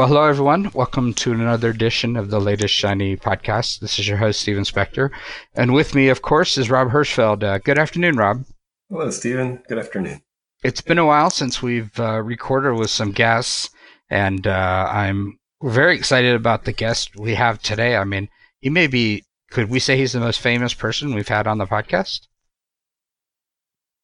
Well, hello, everyone. Welcome to another edition of the latest Shiny podcast. This is your host, Steven Spector. And with me, of course, is Rob Hirschfeld. Uh, good afternoon, Rob. Hello, Steven. Good afternoon. It's been a while since we've uh, recorded with some guests, and uh, I'm very excited about the guest we have today. I mean, he may be, could we say he's the most famous person we've had on the podcast?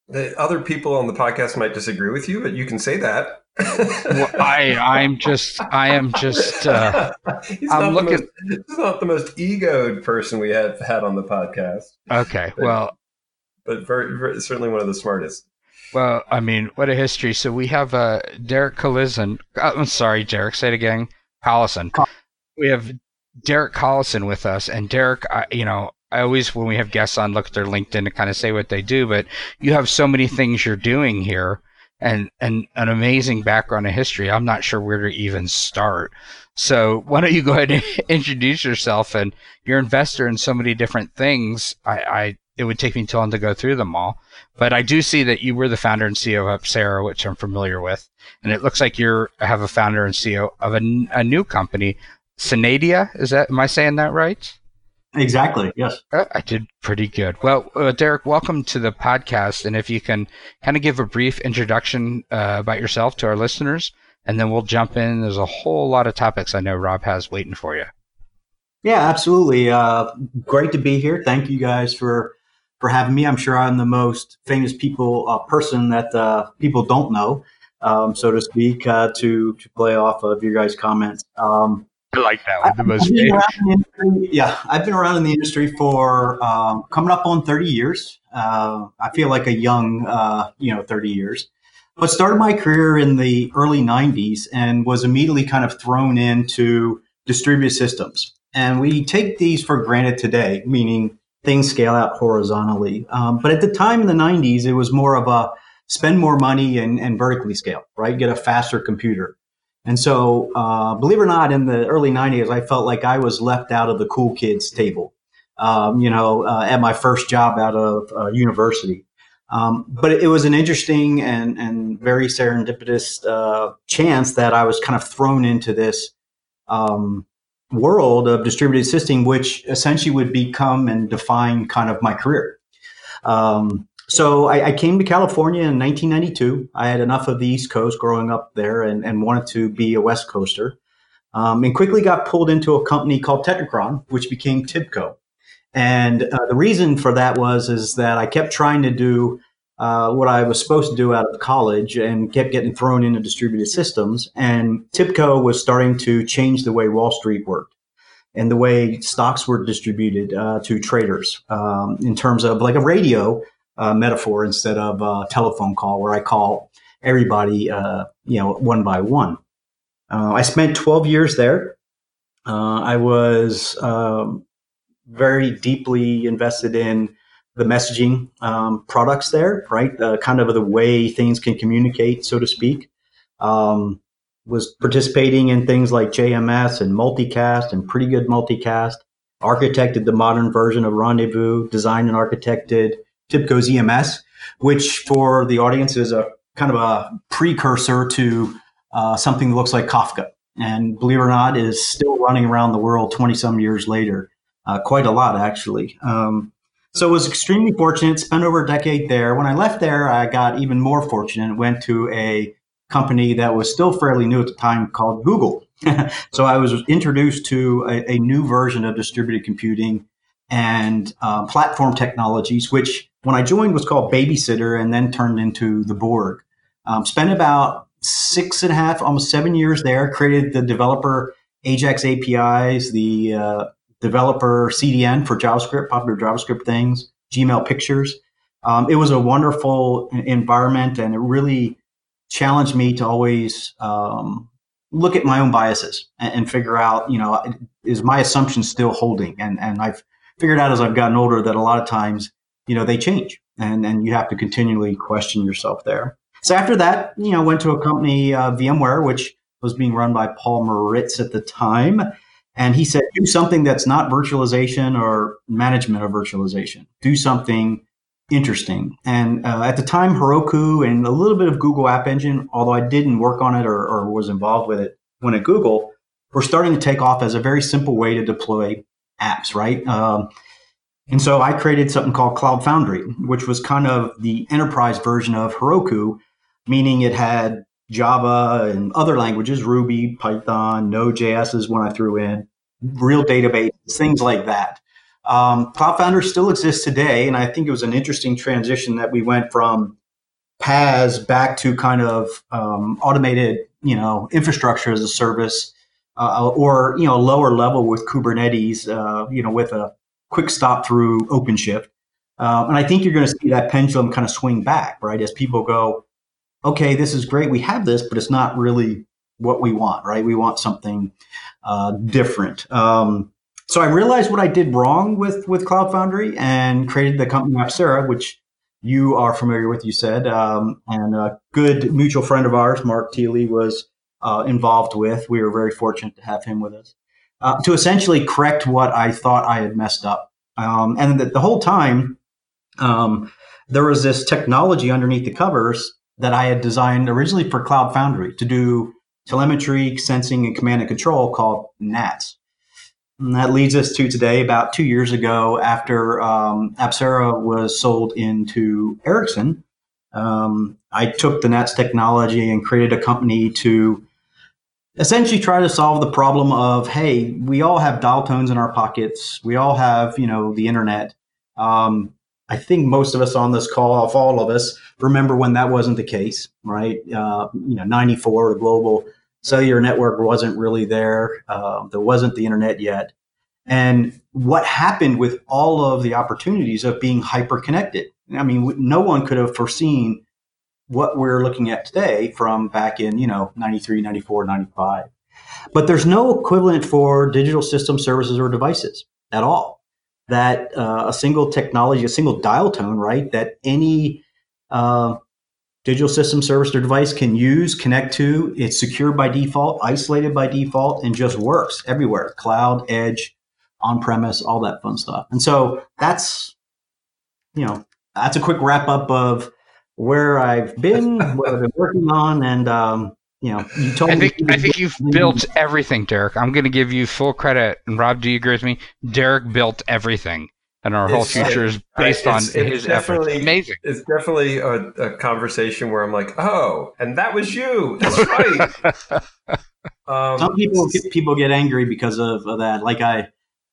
The other people on the podcast might disagree with you, but you can say that. Well, I I'm just I am just uh, he's I'm looking. Most, he's not the most egoed person we have had on the podcast. Okay, but, well, but very, very, certainly one of the smartest. Well, I mean, what a history. So we have uh, Derek Collison. Uh, I'm sorry, Derek. Say it again. Collison. We have Derek Collison with us, and Derek, I, you know, I always when we have guests on, look at their LinkedIn to kind of say what they do. But you have so many things you're doing here and, and an amazing background in history. I'm not sure where to even start. So why don't you go ahead and introduce yourself and you're investor in so many different things. I, I, it would take me too long to go through them all, but I do see that you were the founder and CEO of Apcera, which I'm familiar with. And it looks like you're have a founder and CEO of a, a new company, Synadia. Is that, am I saying that right? Exactly. Yes. Uh, I did pretty good. Well, uh, Derek, welcome to the podcast. And if you can kind of give a brief introduction uh, about yourself to our listeners, and then we'll jump in. There's a whole lot of topics I know Rob has waiting for you. Yeah, absolutely. Uh, great to be here. Thank you guys for for having me. I'm sure I'm the most famous people uh, person that uh, people don't know, um, so to speak, to to play off of your guys' comments. Um, I like that one. The most industry, yeah, I've been around in the industry for um, coming up on 30 years. Uh, I feel like a young, uh, you know, 30 years. But started my career in the early 90s and was immediately kind of thrown into distributed systems. And we take these for granted today, meaning things scale out horizontally. Um, but at the time in the 90s, it was more of a spend more money and, and vertically scale, right? Get a faster computer. And so, uh, believe it or not, in the early 90s, I felt like I was left out of the cool kids table, um, you know, uh, at my first job out of uh, university. Um, but it was an interesting and, and very serendipitous uh, chance that I was kind of thrown into this um, world of distributed system, which essentially would become and define kind of my career. Um, so I, I, came to California in 1992. I had enough of the East Coast growing up there and, and wanted to be a West Coaster. Um, and quickly got pulled into a company called Teknekron, which became Tibco. And uh, the reason for that was is that I kept trying to do uh, what I was supposed to do out of college and kept getting thrown into distributed systems. And Tibco was starting to change the way Wall Street worked and the way stocks were distributed uh, to traders um, in terms of like a radio uh, metaphor instead of a telephone call where I call everybody, uh, you know, one by one. Uh, I spent 12 years there. Uh, I was um, very deeply invested in the messaging um, products there, right? Uh, kind of the way things can communicate, so to speak. Um, was participating in things like JMS and multicast and pretty good multicast. Architected the modern version of Rendezvous, designed and architected Tibco's EMS, which for the audience is a kind of a precursor to uh, something that looks like Kafka. And believe it or not, is still running around the world 20 some years later. Uh, quite a lot, actually. Um, so I was extremely fortunate, spent over a decade there. When I left there, I got even more fortunate went to a company that was still fairly new at the time called Google. so I was introduced to a, a, new version of distributed computing and uh, platform technologies, which when I joined was called Babysitter and then turned into the Borg. Um, spent about six and a half, almost seven years there, created the developer Ajax APIs, the uh, developer CDN for JavaScript, popular JavaScript things, Gmail pictures. Um, it was a wonderful environment and it really challenged me to always um, look at my own biases and, and, figure out, you know, is my assumption still holding? And, and I've figured out as I've gotten older that a lot of times you know, they change and, and you have to continually question yourself there. So after that, you know, went to a company, uh, VMware, which was being run by Paul Maritz at the time. And he said, do something that's not virtualization or management of virtualization. Do something interesting. And uh, at the time, Heroku and a little bit of Google App Engine, although I didn't work on it or, or was involved with it, when at Google, were starting to take off as a very simple way to deploy apps, right? Um, and so I created something called Cloud Foundry, which was kind of the enterprise version of Heroku, meaning it had Java and other languages, Ruby, Python, Node.js is one I threw in, real database, things like that. Um, Cloud Foundry still exists today, and I think it was an interesting transition that we went from PaaS back to kind of um, automated, you know, infrastructure as a service, uh, or you know, lower level with Kubernetes, uh, you know, with a quick stop through OpenShift. Um, and I think you're going to see that pendulum kind of swing back, right? As people go, okay, this is great. We have this, but it's not really what we want, right? We want something uh, different. Um, so I realized what I did wrong with with Cloud Foundry and created the company Apcera, which you are familiar with. You said, um, and a good mutual friend of ours, Mark Thiele, was uh, involved with. We were very fortunate to have him with us uh, to essentially correct what I thought I had messed up. Um, and the, the, whole time, um, there was this technology underneath the covers that I had designed originally for Cloud Foundry to do telemetry, sensing, and command and control called NATS. And that leads us to today, about two years ago, after um, was sold into Ericsson. Um, I took the NATS technology and created a company to essentially try to solve the problem of hey we all have dial tones in our pockets. We all have you know the internet. Um, i think most of us on this call if all of us remember when that wasn't the case right? Uh, you know 94 the global cellular network wasn't really there. Uh, there wasn't the internet yet. And what happened with all of the opportunities of being hyper connected i mean no one could have foreseen what we're looking at today from back in, you know, 93, 94, 95. But there's no equivalent for digital system services or devices at all. That uh, a single technology, a single dial tone, right, that any uh, digital system service or device can use, connect to, it's secure by default, isolated by default, and just works everywhere cloud, edge, on premise, all that fun stuff. And so that's, you know, that's a quick wrap up of where I've been, what I've been working on, and um, you know, you told I think me. I think you've built everything, Derek. I'm going to give you full credit. And Rob, do you agree with me? Derek built everything, and our whole future is based on his efforts. Amazing. It's definitely a, a, conversation where I'm like, oh, and that was you. That's right. um, Some people get, people get angry because of, of that. Like I.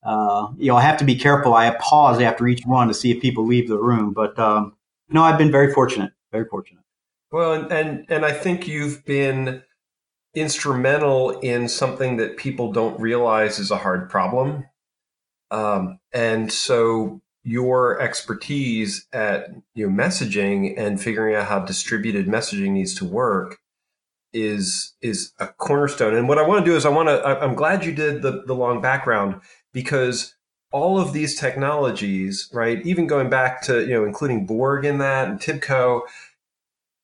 Uh, you know, I have to be careful. I pause after each one to see if people leave the room. But um, no, I've been very fortunate. Very fortunate. Well, and, and I think you've been instrumental in something that people don't realize is a hard problem. Um, and so your expertise at you know messaging and figuring out how distributed messaging needs to work is is a cornerstone. And what I want to do is I want to I'm glad you did the the long background because all of these technologies, right? Even going back to, you know, including Borg in that and Tibco,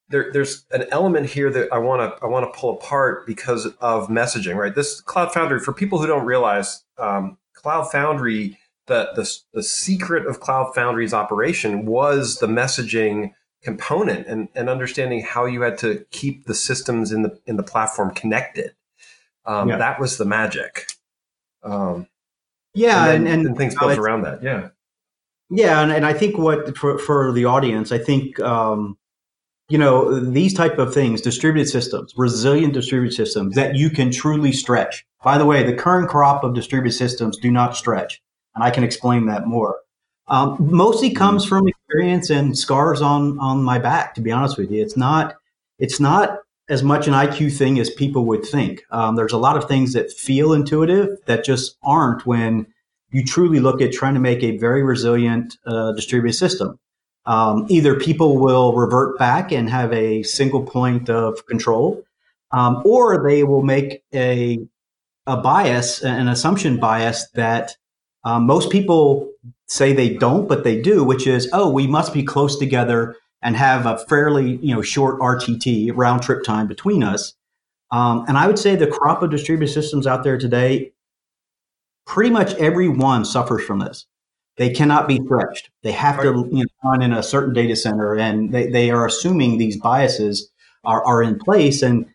there, there's an element here that I want to I want to pull apart because of messaging, right? This Cloud Foundry, for people who don't realize, um, Cloud Foundry, the, the the secret of Cloud Foundry's operation was the messaging component and, and understanding how you had to keep the systems in the in the platform connected. Um, yeah. That was the magic. Um, yeah, and, then, and, and things built around that. Yeah, yeah, and, and I think what for, for the audience, I think um, you know these type of things, distributed systems, resilient distributed systems that you can truly stretch. By the way, the current crop of distributed systems do not stretch, and I can explain that more. Um, mostly comes from experience and scars on on my back. To be honest with you, it's not it's not as much an IQ thing as people would think. Um, there's a lot of things that feel intuitive that just aren't when you truly look at trying to make a very resilient uh, distributed system. Um, either people will revert back and have a single point of control, um, or they will make a a bias, an assumption bias that um, most people say they don't, but they do, which is, oh, we must be close together and have a fairly you know short RTT round trip time between us. Um, and I would say the crop of distributed systems out there today, pretty much every one suffers from this. They cannot be stretched. They have to you know, run in a certain data center, and they, they are assuming these biases are, are in place. And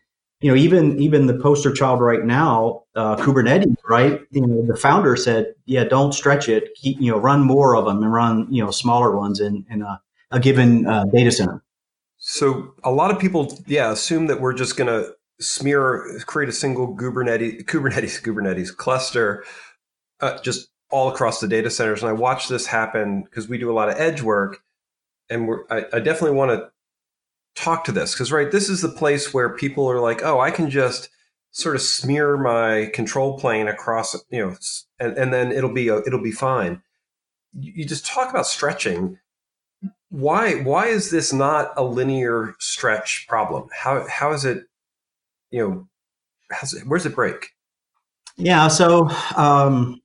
you know, even even the poster child right now, uh, Kubernetes, right? You know, the founder said, yeah, don't stretch it. Keep, you know, run more of them and run you know smaller ones in in a, a given uh, data center. So a lot of people, yeah, assume that we're just going to smear, create a single Kubernetes, Kubernetes, Kubernetes cluster, uh, just all across the data centers. And I watch this happen because we do a lot of edge work, and we're, I, I definitely want to talk to this because right, this is the place where people are like, oh, I can just sort of smear my control plane across, you know, and, and then it'll be it'll be fine. You just talk about stretching why why is this not a linear stretch problem? How how is it, you know, it, where's it break? Yeah, so um,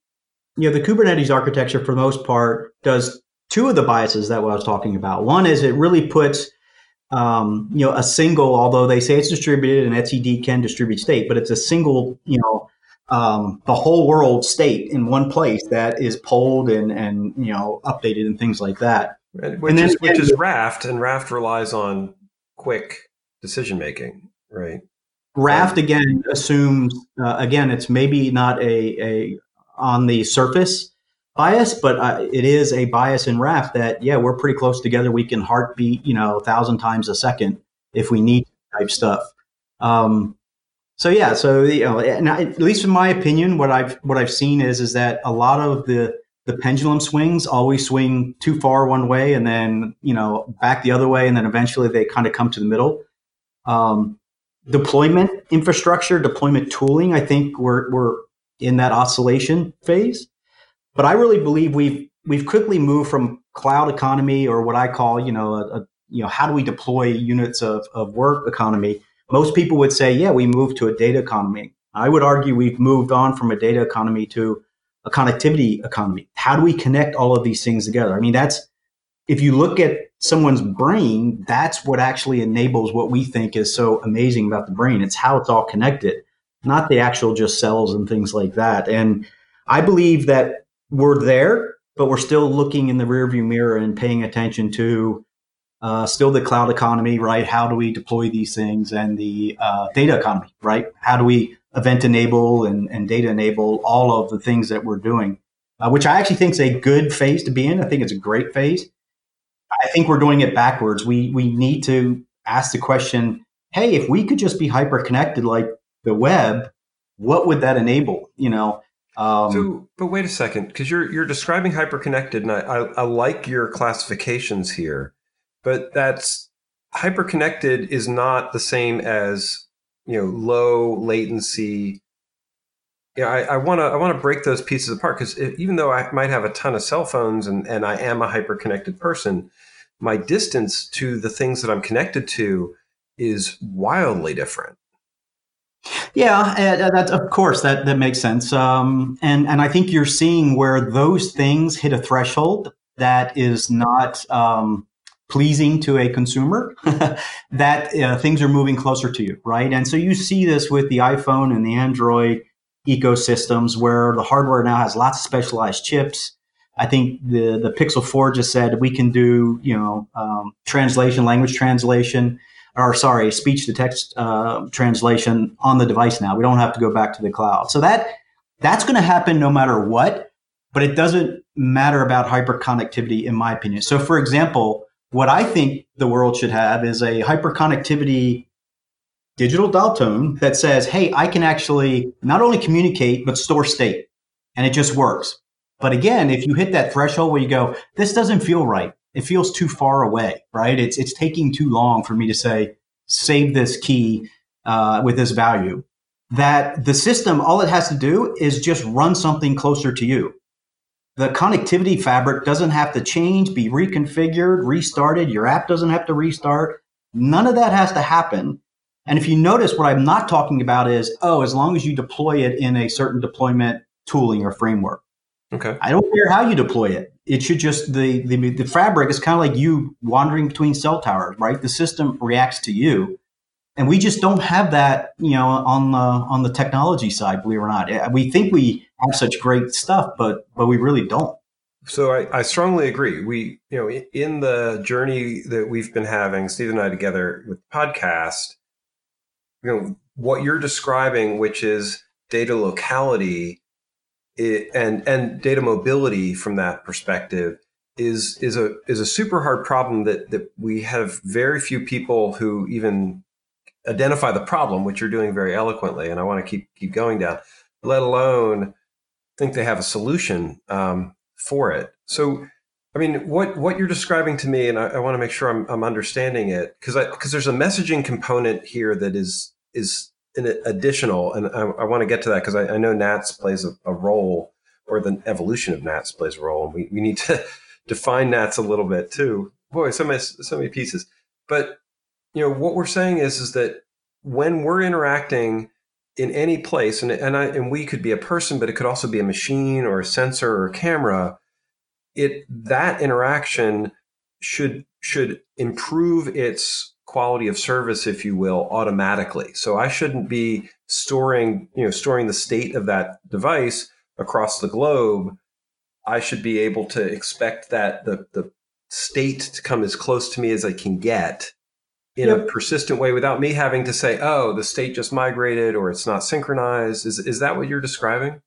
you know the Kubernetes architecture for the most part does two of the biases that I was talking about. One is it really puts um, you know a single, although they say it's distributed and etcd can distribute state, but it's a single you know um, the whole world state in one place that is polled and and you know updated and things like that. Which then, is which is Raft, and Raft relies on quick decision making, right? Raft um, again assumes uh, again it's maybe not a, a on the surface bias, but uh, it is a bias in Raft that yeah we're pretty close together. We can heartbeat you know a thousand times a second if we need type stuff. Um, so yeah, so you know, at least in my opinion, what I've what I've seen is is that a lot of the the pendulum swings always swing too far one way and then you know back the other way and then eventually they kind of come to the middle. Um, deployment infrastructure deployment tooling i think we're, we're in that oscillation phase. But i really believe we've we've quickly moved from cloud economy or what i call you know a, a you know how do we deploy units of, of work economy? Most people would say yeah we moved to a data economy. I would argue we've moved on from a data economy to a connectivity economy. How do we connect all of these things together? I mean, that's if you look at someone's brain, that's what actually enables what we think is so amazing about the brain. It's how it's all connected, not the actual just cells and things like that. And I believe that we're there, but we're still looking in the rearview mirror and paying attention to uh, still the cloud economy, right? How do we deploy these things and the uh, data economy, right? How do we event enable and, and data enable all of the things that we're doing, uh, which I actually think is a good phase to be in. I think it's a great phase. I think we're doing it backwards. We we need to ask the question: Hey, if we could just be hyper connected like the web, what would that enable? You know. Um, so, but wait a second, because you're you're describing hyper connected, and I, I I like your classifications here, but that's hyper connected is not the same as you know low latency yeah i want to i want to break those pieces apart because even though i might have a ton of cell phones and, and i am a hyper connected person my distance to the things that i'm connected to is wildly different yeah, uh, that of course that that makes sense. Um, and and I think you're seeing where those things hit a threshold that is not um, pleasing to a consumer that uh, things are moving closer to you, right? And so you see this with the iPhone and the Android ecosystems where the hardware now has lots of specialized chips. I think the the Pixel 4 just said we can do, you know, um, translation, language translation, or sorry, speech to text uh, translation on the device now. We don't have to go back to the cloud. So that that's going to happen no matter what, but it doesn't matter about hyperconnectivity in my opinion. So for example, what I think the world should have is a hyperconnectivity digital dial tone that says, hey, I can actually not only communicate, but store state. And it just works. But again, if you hit that threshold where you go, this doesn't feel right. It feels too far away, right? It's, it's taking too long for me to say, save this key uh, with this value. That the system, all it has to do is just run something closer to you. The connectivity fabric doesn't have to change, be reconfigured, restarted. Your app doesn't have to restart. None of that has to happen. And if you notice, what I'm not talking about is, oh, as long as you deploy it in a certain deployment tooling or framework. Okay. I don't care how you deploy it. It should just the the, the fabric is kind of like you wandering between cell towers, right? The system reacts to you and we just don't have that you know on the on the technology side believe it or not. Eh, we think we have such great stuff but but we really don't. So I, I strongly agree. We you know in the journey that we've been having steve and i together with the podcast you know what you're describing, which is data locality it, and and data mobility from that perspective, is is a is a super hard problem that that we have very few people who even identify the problem, which you're doing very eloquently, and I want to keep keep going down. Let alone think they have a solution um, for it. So, I mean, what what you're describing to me, and I, I want to make sure I'm, I'm understanding it because because there's a messaging component here that is is an additional, and I, I want to get to that because I, I, know Nats plays a, a, role, or the evolution of Nats plays a role, and we, we need to define Nats a little bit too. Boy, so many so many pieces, but you know what we're saying is is that when we're interacting in any place, and and I and we could be a person, but it could also be a machine or a sensor or a camera. It that interaction should should improve its quality of service, if you will, automatically. So I shouldn't be storing, you know, storing the state of that device across the globe. I should be able to expect that the the state to come as close to me as I can get in yep. a persistent way without me having to say, "Oh, the state just migrated or it's not synchronized." Is is that what you're describing?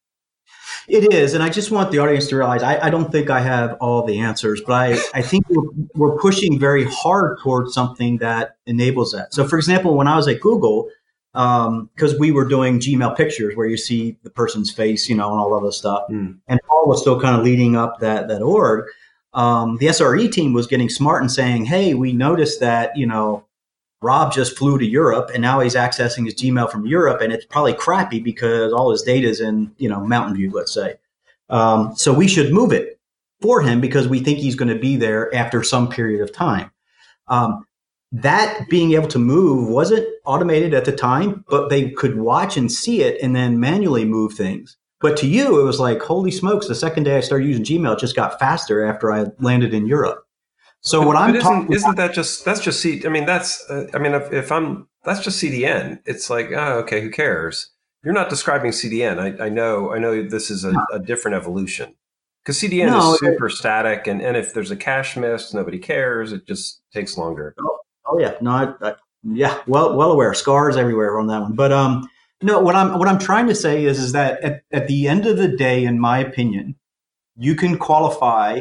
It is, and I just want the audience to realize I, I don't think I have all the answers, but I, I think we're, we're pushing very hard towards something that enables that. So, for example, when I was at Google, because um, we were doing Gmail pictures where you see the person's face, you know, and all of this stuff, mm. and Paul was still kind of leading up that that org. Um, the SRE team was getting smart and saying, "Hey, we noticed that you know Rob just flew to Europe and now he's accessing his Gmail from Europe and it's probably crappy because all his data is in, you know, Mountain View, let's say. Um, so we should move it for him because we think he's going to be there after some period of time. Um, that being able to move wasn't automated at the time, but they could watch and see it and then manually move things. But to you, it was like, holy smokes, the second day I started using Gmail, it just got faster after I landed in Europe. So but, what I'm isn't, talking isn't that just that's just C? I mean that's uh, I mean if, if, I'm that's just CDN. It's like oh okay, who cares? You're not describing CDN. I, I know I know this is a, a different evolution because CDN no, is super it, static, and and if there's a cache miss, nobody cares. It just takes longer. Oh, oh yeah, no, I, I, yeah, well well aware. Scars everywhere on that one, but um. No, what I'm what I'm trying to say is is that at, at the end of the day, in my opinion, you can qualify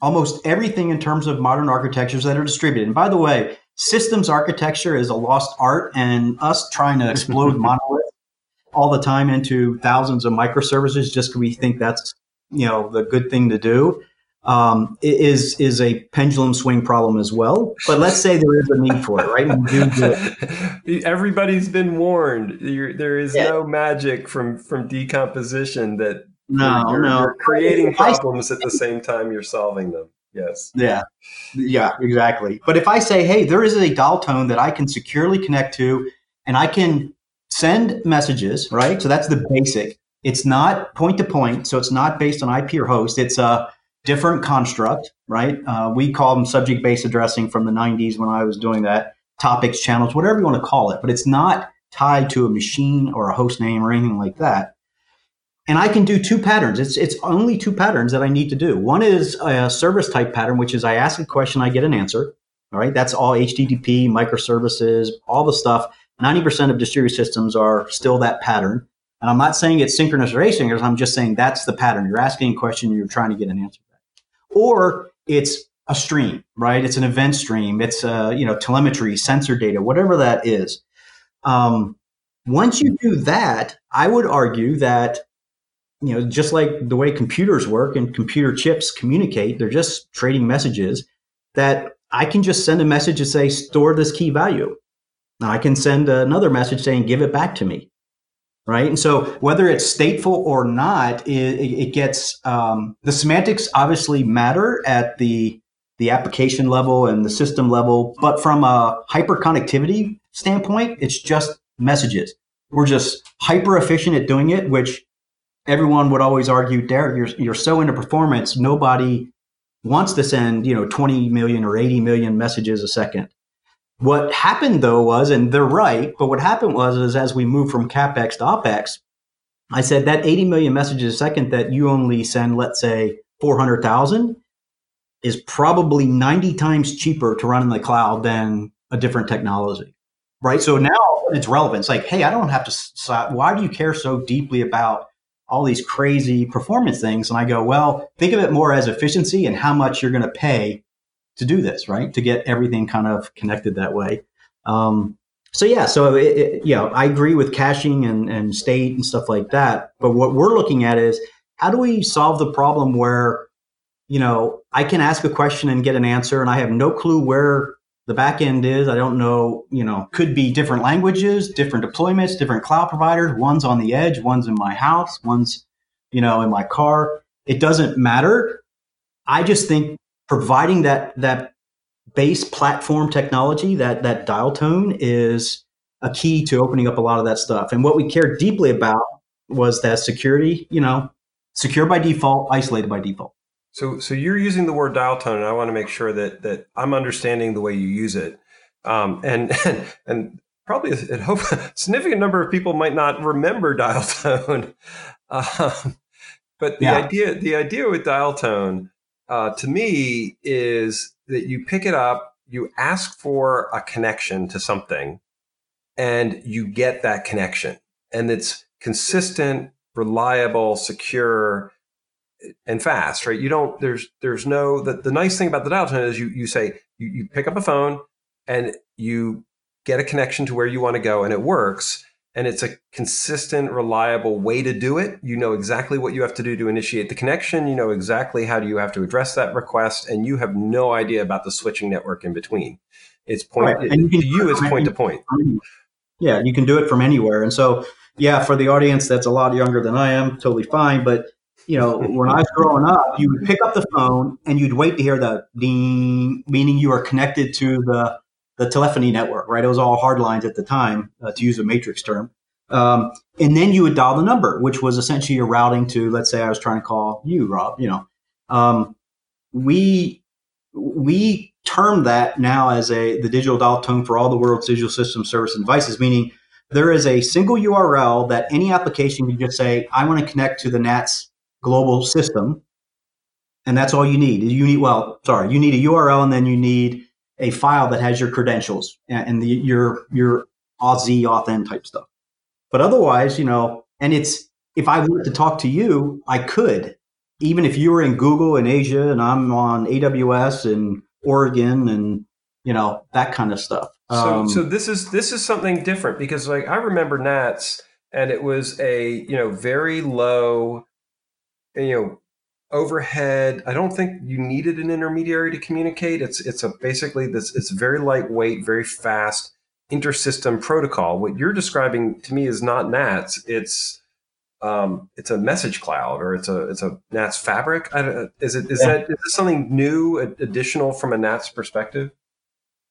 almost everything in terms of modern architectures that are distributed. And by the way, systems architecture is a lost art, and us trying to explode monoliths all the time into thousands of microservices just because we think that's you know the good thing to do um, is is a pendulum swing problem as well. But let's say there is a need for it, right? Do it. Everybody's been warned. You're, there is yeah. no magic from from decomposition that no, you're, no. You're creating problems at the same time you're solving them. Yes. Yeah. Yeah, exactly. But if I say, hey, there is a dial tone that I can securely connect to and I can send messages, right? So that's the basic. It's not point to point. So it's not based on IP or host. It's a different construct, right? Uh, we call them subject based addressing from the 90s when I was doing that, topics, channels, whatever you want to call it. But it's not tied to a machine or a host name or anything like that and I can do two patterns. It's it's only two patterns that I need to do. One is a service type pattern, which is I ask a question, I get an answer. All right, that's all HTTP, microservices, all the stuff. Ninety percent of distributed systems are still that pattern. And I'm not saying it's synchronous or asynchronous. I'm just saying that's the pattern. You're asking a question, you're trying to get an answer back. Or it's a stream, right? It's an event stream. It's uh, you know telemetry, sensor data, whatever that is. Um, once you do that, I would argue that you know, just like the way computers work and computer chips communicate, they're just trading messages that I can just send a message to say, store this key value. Now I can send another message saying, give it back to me. Right. And so whether it's stateful or not, it, it gets um, the semantics obviously matter at the the application level and the system level. But from a hyperconnectivity standpoint, it's just messages. We're just hyper efficient at doing it, which everyone would always argue, Derek, you're, you're so into performance, nobody wants to send, you know, 20 million or 80 million messages a second. What happened though was, and they're right, but what happened was, is as we moved from CapEx to OpEx, I said that 80 million messages a second that you only send, let's say 400,000 is probably 90 times cheaper to run in the cloud than a different technology. right? So now it's relevant. It's like, hey, I don't have to. Why do you care so deeply about all these crazy performance things? And I go, well, think of it more as efficiency and how much you're going to pay to do this, right? To get everything kind of connected that way. Um, so yeah, so it, it, you know, I agree with caching and, and state and stuff like that. But what we're looking at is how do we solve the problem where, you know, I can ask a question and get an answer, and I have no clue where the back end is. I don't know, you know, could be different languages, different deployments, different cloud providers. One's on the edge, one's in my house, one's, you know, in my car. It doesn't matter. I just think providing that that base platform technology, that that dial tone is a key to opening up a lot of that stuff. And what we cared deeply about was that security, you know, secure by default, isolated by default. So, so you're using the word dial tone, and I want to make sure that that I'm understanding the way you use it. Um, and, and and probably a, hope a significant number of people might not remember dial tone. Um, but the yeah. idea the idea with dial tone uh, to me is that you pick it up, you ask for a connection to something, and you get that connection, and it's consistent, reliable, secure and fast, right? You don't, there's, there's no, the, the nice thing about the dial tone is you, you say, you, you pick up a phone and you get a connection to where you want to go and it works. And it's a consistent, reliable way to do it. You know exactly what you have to do to initiate the connection. You know exactly how do you have to address that request, and you have no idea about the switching network in between. It's point right. and you to you, it's point to point. Yeah, you can do it from anywhere. And so, yeah, for the audience that's a lot younger than I am, totally fine. But you know, when I was growing up, you would pick up the phone and you'd wait to hear the ding, meaning you are connected to the the telephony network, right? It was all hard lines at the time, uh, to use a matrix term. Um, and then you would dial the number, which was essentially your routing to, let's say, I was trying to call you, Rob. You know, um, we we term that now as a the digital dial tone for all the world's digital system service and devices, meaning there is a single URL that any application can just say, I want to connect to the NATS global system. And that's all you need. You need, well, sorry, you need a URL and then you need a file that has your credentials and the, your, your Aussie authn type stuff. But otherwise, you know, and it's, if I wanted to talk to you, I could, even if you were in Google in Asia and I'm on AWS in Oregon and, you know, that kind of stuff. So, um, so this is, this is something different because like I remember Nats and it was a, you know, very low you know overhead i don't think you needed an intermediary to communicate. It's it's a basically this it's very lightweight very fast intersystem protocol. What you're describing to me is not nats. It's um, it's a message cloud or it's a it's a nats fabric. Is it is yeah. that is this something new additional from a nats perspective?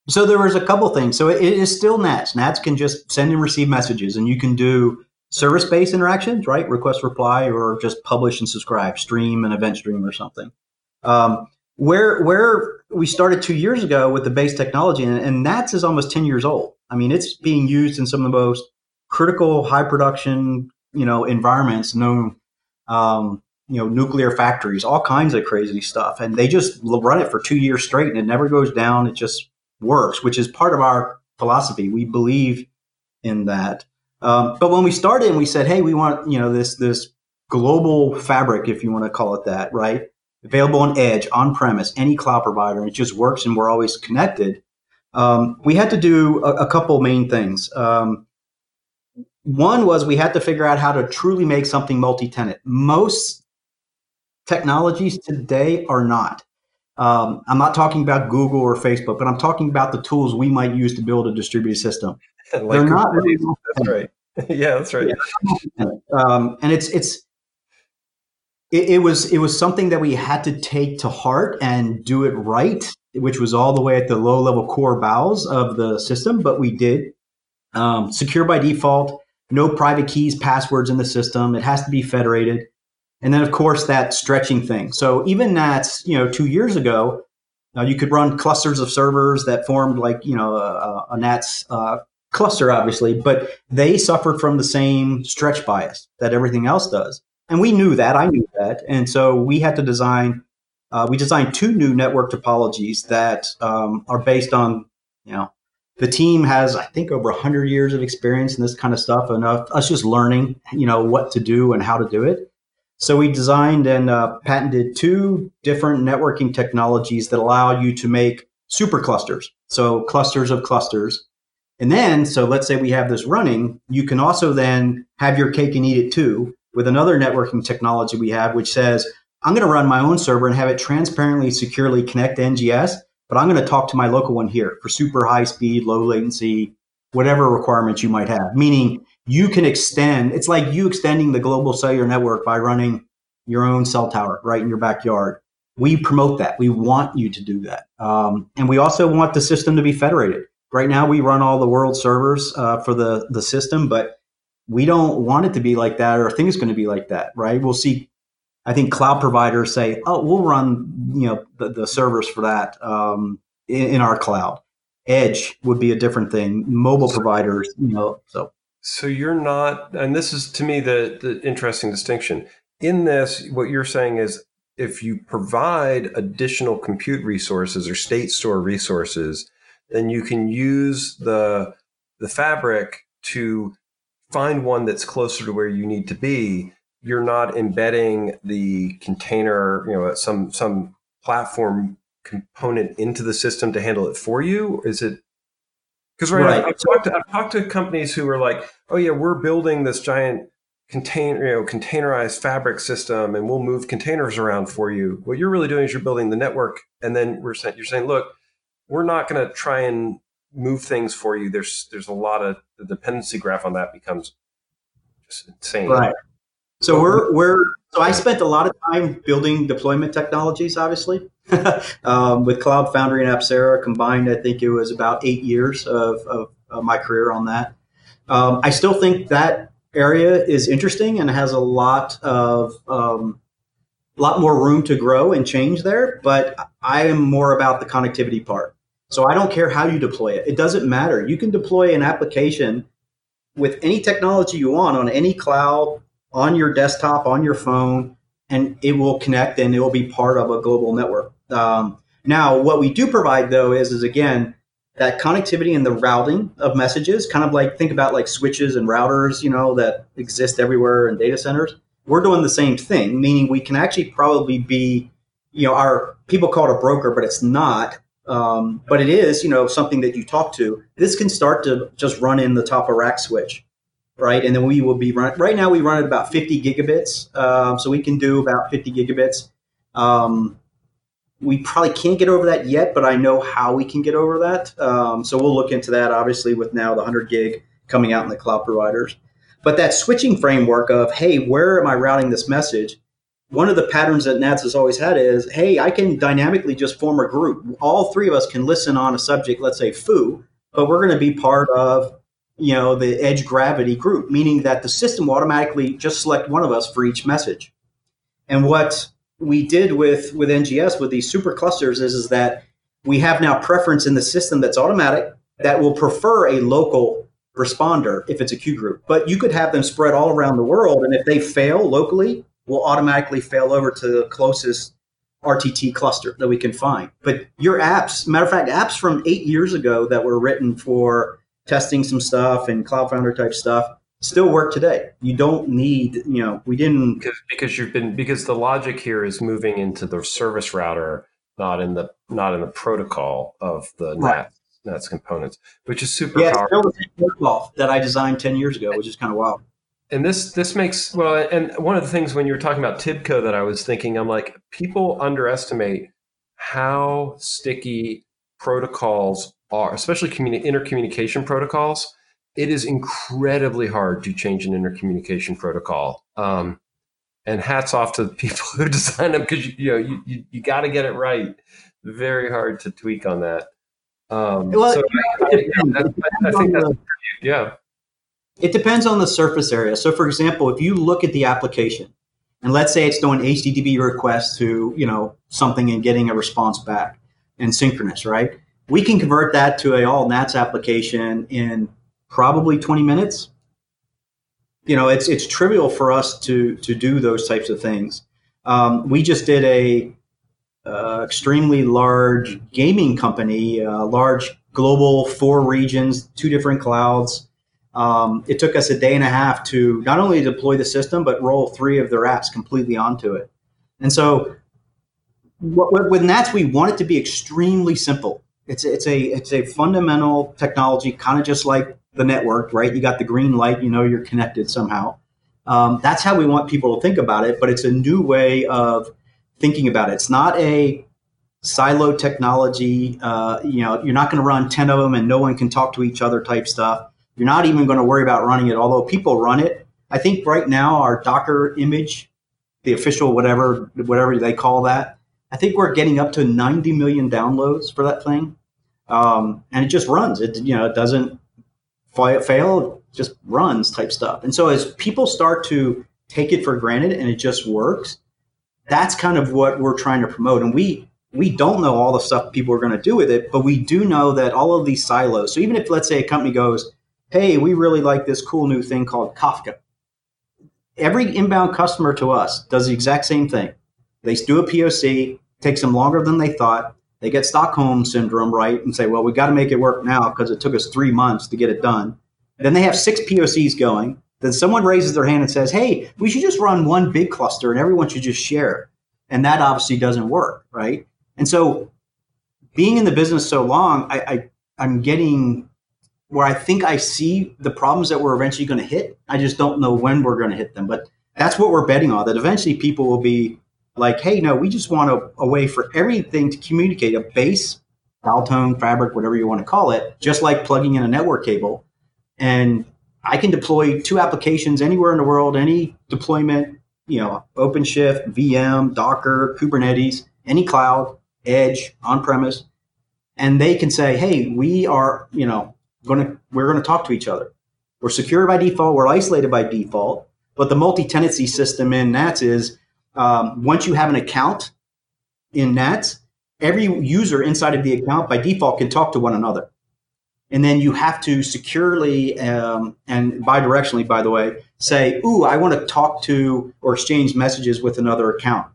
So there was a couple things. So it is still nats. Nats can just send and receive messages and you can do service based interactions, right? Request reply or just publish and subscribe, stream an event stream or something. Um, where where we started two years ago with the base technology, and, and NATS is almost ten years old. I mean, it's being used in some of the most critical, high production, you know, environments known. Um, you know, nuclear factories, all kinds of crazy stuff, and they just run it for two years straight, and it never goes down. It just works, which is part of our philosophy. We believe in that. Um, but when we started and we said, hey, we want you know this this global fabric, if you want to call it that, right? Available on edge, on premise, any cloud provider, and it just works, and we're always connected. Um, we had to do a, a couple main things. Um, one was we had to figure out how to truly make something multi-tenant. Most technologies today are not. Um, I'm not talking about Google or Facebook, but I'm talking about the tools we might use to build a distributed system. like They're not that's right. yeah, that's right. Yeah. Um, and it's it's it, it, was it was something that we had to take to heart and do it right, which was all the way at the low level core bowels of the system, but we did. Um, secure by default, no private keys, passwords in the system. It has to be federated. And then, of course, that stretching thing. So even that's, you know, two years ago, uh, you could run clusters of servers that formed like, you know, a, a NATS uh, cluster, obviously, but they suffered from the same stretch bias that everything else does. And we knew that. I knew that. And so we had to design, uh, we designed two new network topologies that um, are based on, you know, the team has, I think, over 100 years of experience in this kind of stuff, and us just learning, you know, what to do and how to do it. So we designed and uh, patented two different networking technologies that allow you to make super clusters. So clusters of clusters. And then, so let's say we have this running, you can also then have your cake and eat it too with another networking technology we have, which says, I'm going to run my own server and have it transparently, securely connect to NGS, but I'm going to talk to my local one here for super high speed, low latency, whatever requirements you might have. Meaning you can extend, it's like you extending the global cellular network by running your own cell tower right in your backyard. We promote that. We want you to do that. Um, and we also want the system to be federated. Right now, we run all the world servers uh, for the, the system, but we don't want it to be like that or think it's going to be like that, right? We'll see. I think cloud providers say, "Oh, we'll run you know the, the servers for that um, in, in, our cloud." Edge would be a different thing. Mobile providers, you know, so. So you're not, and this is to me the the interesting distinction in this. What you're saying is, if you provide additional compute resources or state store resources, then you can use the the fabric to find one that's closer to where you need to be, you're not embedding the container, you know, some some platform component into the system to handle it for you? Is it because right, right. I've, I've, talked to, I've talked to companies who are like, oh yeah, we're building this giant contain you know containerized fabric system, and we'll move containers around for you. What you're really doing is you're building the network, and then we're saying you're saying, look, we're not going to try and move things for you. There's there's a lot of the dependency graph on that becomes just insane. Right. So we're we're so I spent a lot of time building deployment technologies, obviously, um, with Cloud Foundry and Apcera combined. I think it was about eight years of, of, of my career on that. Um, I still think that area is interesting and has a lot of um, lot more room to grow and change there. But I am more about the connectivity part. So I don't care how you deploy it. It doesn't matter. You can deploy an application with any technology you want on any cloud, on your desktop, on your phone, and it will connect and it will be part of a global network. Um, now, what we do provide though is, is again, that connectivity and the routing of messages, kind of like think about like switches and routers, you know, that exist everywhere in data centers. We're doing the same thing, meaning we can actually probably be, you know, our people call it a broker, but it's not. Um, but it is, you know, something that you talk to. This can start to just run in the top of rack switch, right? And then we will be run. Right now, we run at about 50 gigabits, um, so we can do about 50 gigabits. Um, we probably can't get over that yet, but I know how we can get over that. Um, so we'll look into that, obviously, with now the 100 gig coming out in the cloud providers. But that switching framework of, hey, where am I routing this message? one of the patterns that Nats has always had is, hey, I can dynamically just form a group. All three of us can listen on a subject, let's say foo, but we're going to be part of, you know, the edge gravity group, meaning that the system will automatically just select one of us for each message. And what we did with with NGS with these super clusters is, is that we have now preference in the system that's automatic that will prefer a local responder if it's a queue group. But you could have them spread all around the world, and if they fail locally, we'll automatically fail over to the closest RTT cluster that we can find. But your apps, matter of fact, apps from eight years ago that were written for testing some stuff and Cloud Foundry type stuff still work today. You don't need, you know, we didn't because, because you've been because the logic here is moving into the service router, not in the not in the protocol of the right. NAT, NATS components, which is super yeah, powerful. Still the protocol that I designed ten years ago, which is kind of wild. And this this makes well and one of the things when you were talking about tibco that i was thinking i'm like people underestimate how sticky protocols are especially communi- intercommunication protocols. It is incredibly hard to change an intercommunication protocol um, and hats off to the people who design them because you, you, know you, you, you got to get it right. Very hard to tweak on that um, well, so I, think that's yeah it depends on the surface area. So, for example, if you look at the application, and let's say it's doing HTTP requests to you know something and getting a response back and synchronous, right? We can convert that to a all NATS application in probably 20 minutes. You know, it's it's trivial for us to to do those types of things. Um, we just did a uh, extremely large gaming company, uh, large global, four regions, two different clouds. Um, it took us a day and a half to not only deploy the system, but roll three of their apps completely onto it. And so, what, with Nats, we want it to be extremely simple. It's it's a it's a fundamental technology, kind of just like the network, right? You got the green light, you know you're connected somehow. Um, that's how we want people to think about it, but it's a new way of thinking about it. It's not a silo technology. Uh, you know, you're not going to run 10 of them and no one can talk to each other type stuff. You're not even going to worry about running it, although people run it. I think right now our Docker image, the official whatever whatever they call that, I think we're getting up to 90 million downloads for that thing, um, and it just runs. It you know it doesn't fail, just runs type stuff. And so as people start to take it for granted and it just works, that's kind of what we're trying to promote. And we we don't know all the stuff people are going to do with it, but we do know that all of these silos. So even if let's say a company goes, "Hey, we really like this cool new thing called Kafka," every inbound customer to us does the exact same thing. They do a POC, takes them longer than they thought. They get Stockholm syndrome right and say, "Well, we got to make it work now because it took us three months to get it done." Then they have six POCs going. Then someone raises their hand and says, "Hey, we should just run one big cluster and everyone should just share." And that obviously doesn't work, right? And so, being in the business so long, I, I I'm getting where I think I see the problems that we're eventually going to hit. I just don't know when we're going to hit them, but that's what we're betting on. That eventually people will be like, "Hey, no, we just want a, a way for everything to communicate a base, dial tone, fabric, whatever you want to call it, just like plugging in a network cable, and I can deploy two applications anywhere in the world, any deployment, you know, OpenShift, VM, Docker, Kubernetes, any cloud, edge, on premise, and they can say, hey, we are, you know, going to, we're going to talk to each other. We're secure by default. We're isolated by default. But the multi-tenancy system in NATS is um, once you have an account in NATS, every user inside of the account by default can talk to one another. And then you have to securely um, and bidirectionally, by the way, say, "Ooh, I want to talk to or exchange messages with another account."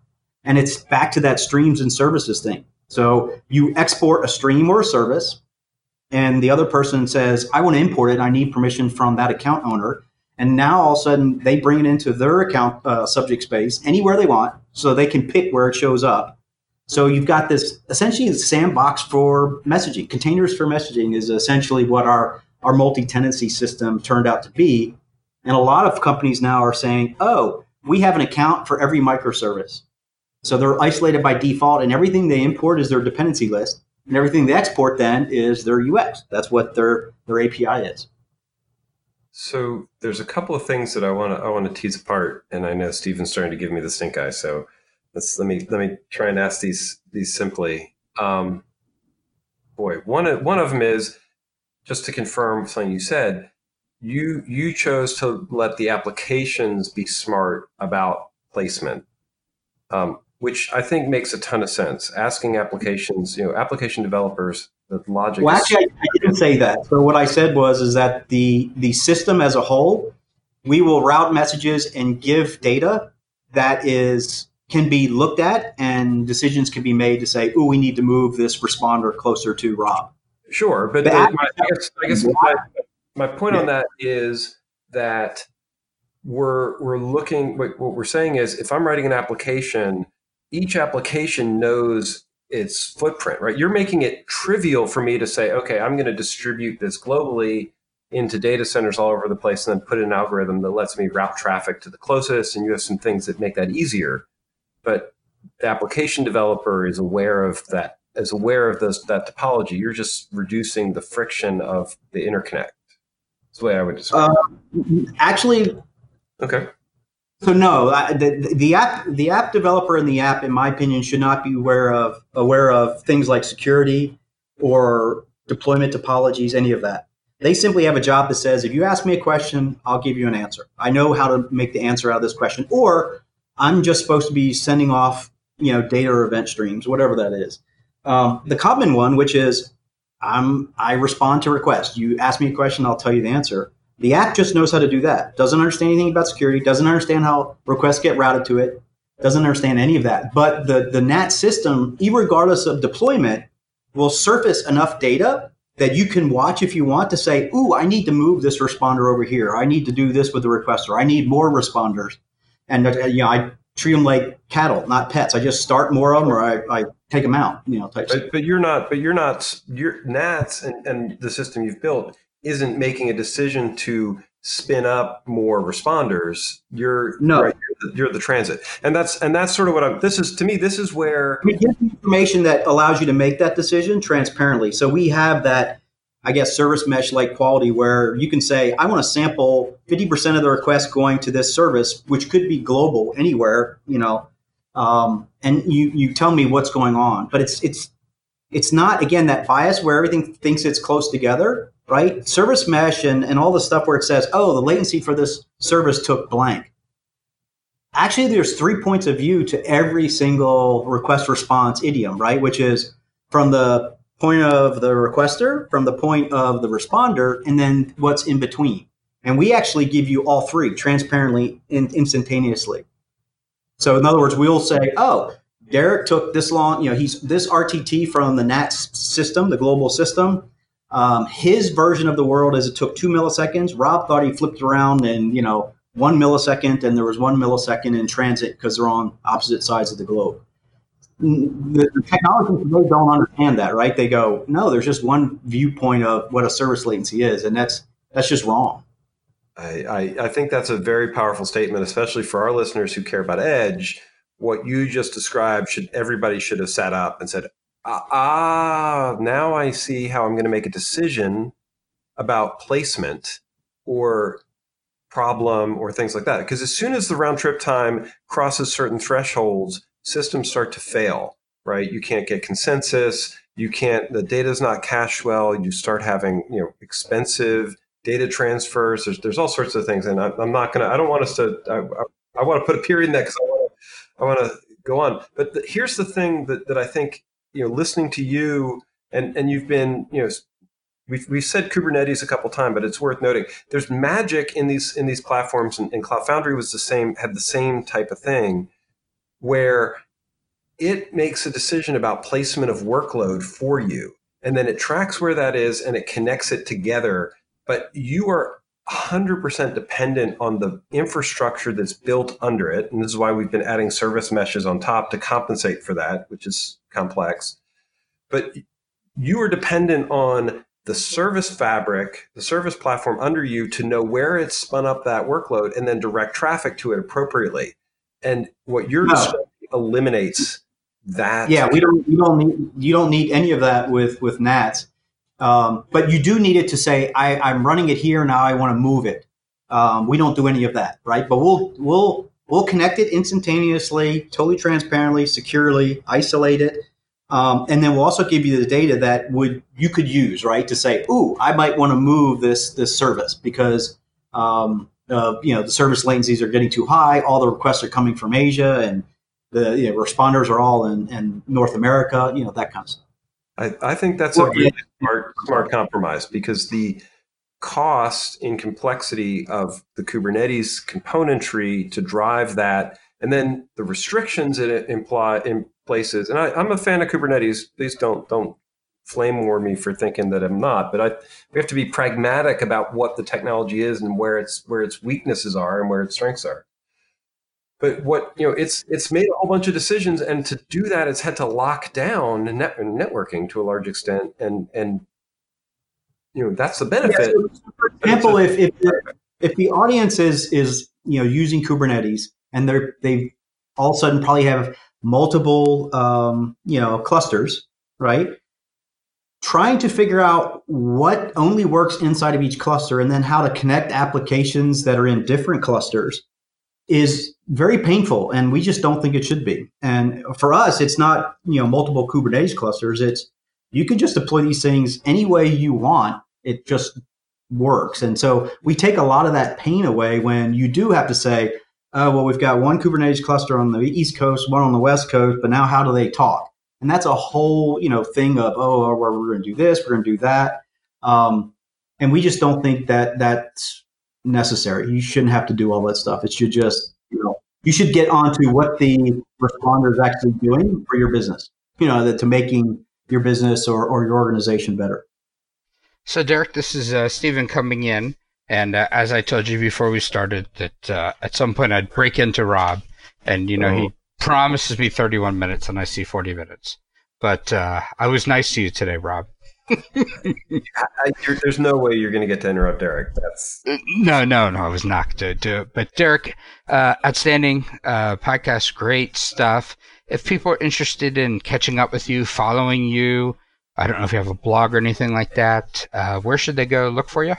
And it's back to that streams and services thing. So you export a stream or a service, and the other person says, I want to import it. I need permission from that account owner. And now all of a sudden they bring it into their account uh, subject space anywhere they want so they can pick where it shows up. So you've got this essentially sandbox for messaging. Containers for messaging is essentially what our, our multi tenancy system turned out to be. And a lot of companies now are saying, oh, we have an account for every microservice. So they're isolated by default, and everything they import is their dependency list, and everything they export then is their UX. That's what their their API is. So there's a couple of things that I want to I want to tease apart, and I know Stephen's starting to give me the stink eye. So let's let me let me try and ask these these simply. Um, boy, one of one of them is just to confirm something you said. You you chose to let the applications be smart about placement. Um, which I think makes a ton of sense. Asking applications, you know, application developers, the logic. Well, actually, I, I didn't say that. So what I said was is that the the system as a whole, we will route messages and give data that is can be looked at and decisions can be made to say, oh, we need to move this responder closer to Rob. Sure, but, the, my, I guess, I guess my, my point yeah. on that is that we're we're looking. What we're saying is, if I'm writing an application each application knows its footprint, right? You're making it trivial for me to say, okay, I'm going to distribute this globally into data centers all over the place and then put an algorithm that lets me route traffic to the closest. And you have some things that make that easier. But the application developer is aware of that, is aware of those, that topology. You're just reducing the friction of the interconnect. That's the way I would describe uh, it. Actually, okay. So no, the, the app the app developer in the app, in my opinion, should not be aware of aware of things like security or deployment topologies, any of that. They simply have a job that says, if you ask me a question, I'll give you an answer. I know how to make the answer out of this question, or I'm just supposed to be sending off, you know, data or event streams, whatever that is. Um, the common one, which is I'm I respond to requests. You ask me a question, I'll tell you the answer. The app just knows how to do that. Doesn't understand anything about security, doesn't understand how requests get routed to it, doesn't understand any of that. But the, the NATS system, regardless of deployment, will surface enough data that you can watch if you want to say, "Ooh, I need to move this responder over here. I need to do this with the requester. I need more responders." And uh, you know, I treat them like cattle, not pets. I just start more of them, or I, I take them out. You know, type. But, but you're not. But you're not. Your NATS and, and the system you've built isn't making a decision to spin up more responders. You're no. Right, you're, the, you're, the, transit, and that's and that's sort of what I'm. This is to me. This is where information that allows you to make that decision transparently. So we have that. I guess service mesh like quality where you can say, I want to sample 50% of the requests going to this service, which could be global anywhere, you know, um, and you, you tell me what's going on. But it's, it's, it's not, again, that bias where everything thinks it's close together right? Service mesh and, and all the stuff where it says, oh, the latency for this service took blank. Actually, there's three points of view to every single request response idiom, right? Which is from the point of the requester, from the point of the responder, and then what's in between. And we actually give you all three transparently and instantaneously. So in other words, we'll say, oh, Derek took this long, you know, he's this RTT from the NATS system, the global system. Um, his version of the world is it took two milliseconds. Rob thought he flipped around in you know one millisecond, and there was one millisecond in transit because they're on opposite sides of the globe. The, the technologists they don't understand that, right? They go, no, there's just one viewpoint of what a service latency is, and that's that's just wrong. I, I, I think that's a very powerful statement, especially for our listeners who care about edge. What you just described should everybody should have sat up and said, ah, now I see how I'm going to make a decision about placement or problem or things like that. Because as soon as the round trip time crosses certain thresholds, systems start to fail, right? You can't get consensus. You can't, the data is not cached well. You start having, you know, expensive data transfers. There's, there's all sorts of things. And I, am not going to, I don't want us to, I, I, I want to put a period in that because I want to, I want to go on. But the, here's the thing that, that I think you know, listening to you and, and you've been, you know, we've, we've said Kubernetes a couple times, but it's worth noting there's magic in these, in these platforms and, and Cloud Foundry was the same, had the same type of thing where it makes a decision about placement of workload for you. And then it tracks where that is and it connects it together. But you are 100% dependent on the infrastructure that's built under it. And this is why we've been adding service meshes on top to compensate for that, which is complex. But you are dependent on the service fabric, the service platform under you to know where it's spun up that workload and then direct traffic to it appropriately. And what you're no. eliminates that. Yeah, we don't, we don't need, you don't need any of that with, with NATS. Um, but you do need it to say, I, am running it here now. I want to move it. Um, we don't do any of that, right? But we'll we'll we'll connect it instantaneously, totally transparently, securely, isolate it, um, and then we'll also give you the data that would you could use, right, to say, "Ooh, I might want to move this this service because." Um, uh, you know the service latencies are getting too high. All the requests are coming from Asia, and the you know, responders are all in, in North America. You know that kind of stuff. I, I think that's well, a really yeah. smart smart compromise because the cost and complexity of the Kubernetes componentry to drive that, and then the restrictions it imply in places. And I, am a fan of Kubernetes. Please don't don't flame war me for thinking that I'm not. But I we have to be pragmatic about what the technology is and where its where its weaknesses are and where its strengths are but what you know it's it's made a whole bunch of decisions and to do that it's had to lock down net, networking to a large extent and and you know that's the benefit yeah, so for example if if the, if the audience is is you know using kubernetes and they're they all of a sudden probably have multiple um, you know clusters right trying to figure out what only works inside of each cluster and then how to connect applications that are in different clusters is very painful and we just don't think it should be. And for us, it's not, you know, multiple Kubernetes clusters. It's you can just deploy these things any way you want. It just works. And so we take a lot of that pain away when you do have to say, oh, well, we've got one Kubernetes cluster on the East Coast, one on the West Coast, but now how do they talk? And that's a whole, you know, thing of, oh, we're going to do this, we're going to do that. Um, and we just don't think that that's necessary. You shouldn't have to do all that stuff. It should just, you know, you should get onto what the responder is actually doing for your business, you know, that to making your business or, or your organization better. So, Derek, this is uh, Stephen coming in. And uh, as I told you before we started, that uh, at some point I'd break into Rob. And, you know, oh. Promises me 31 minutes and I see 40 minutes. But uh, I was nice to you today, Rob. I, there's no way you're going to get to interrupt Derek. That's no, no, no. I was not to do it. But Derek, uh, outstanding uh, podcast, great stuff. If people are interested in catching up with you, following you, I don't know if you have a blog or anything like that. Uh, where should they go look for you?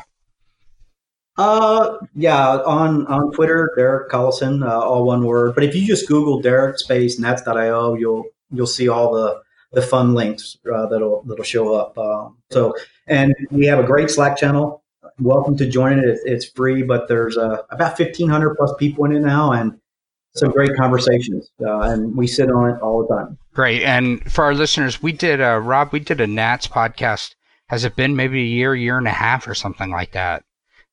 Uh, yeah, on on Twitter, Derek Collison, uh, all one word. But if you just Google Derek Space nats.io, you'll you'll see all the the fun links uh, that'll that'll show up. Um, so, and we have a great Slack channel. Welcome to join it. It's, it's free, but there's uh, about fifteen hundred plus people in it now, and some great conversations. Uh, and we sit on it all the time. Great. And for our listeners, we did uh, Rob. We did a NATS podcast. Has it been maybe a year, year and a half, or something like that?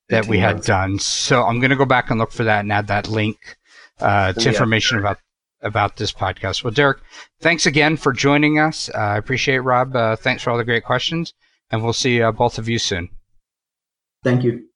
That we had done. So I'm going to go back and look for that and add that link uh, to information about about this podcast. Well, Derek, thanks again for joining us. Uh, I appreciate it, Rob. Uh, thanks for all the great questions, and we'll see uh, both of you soon. Thank you.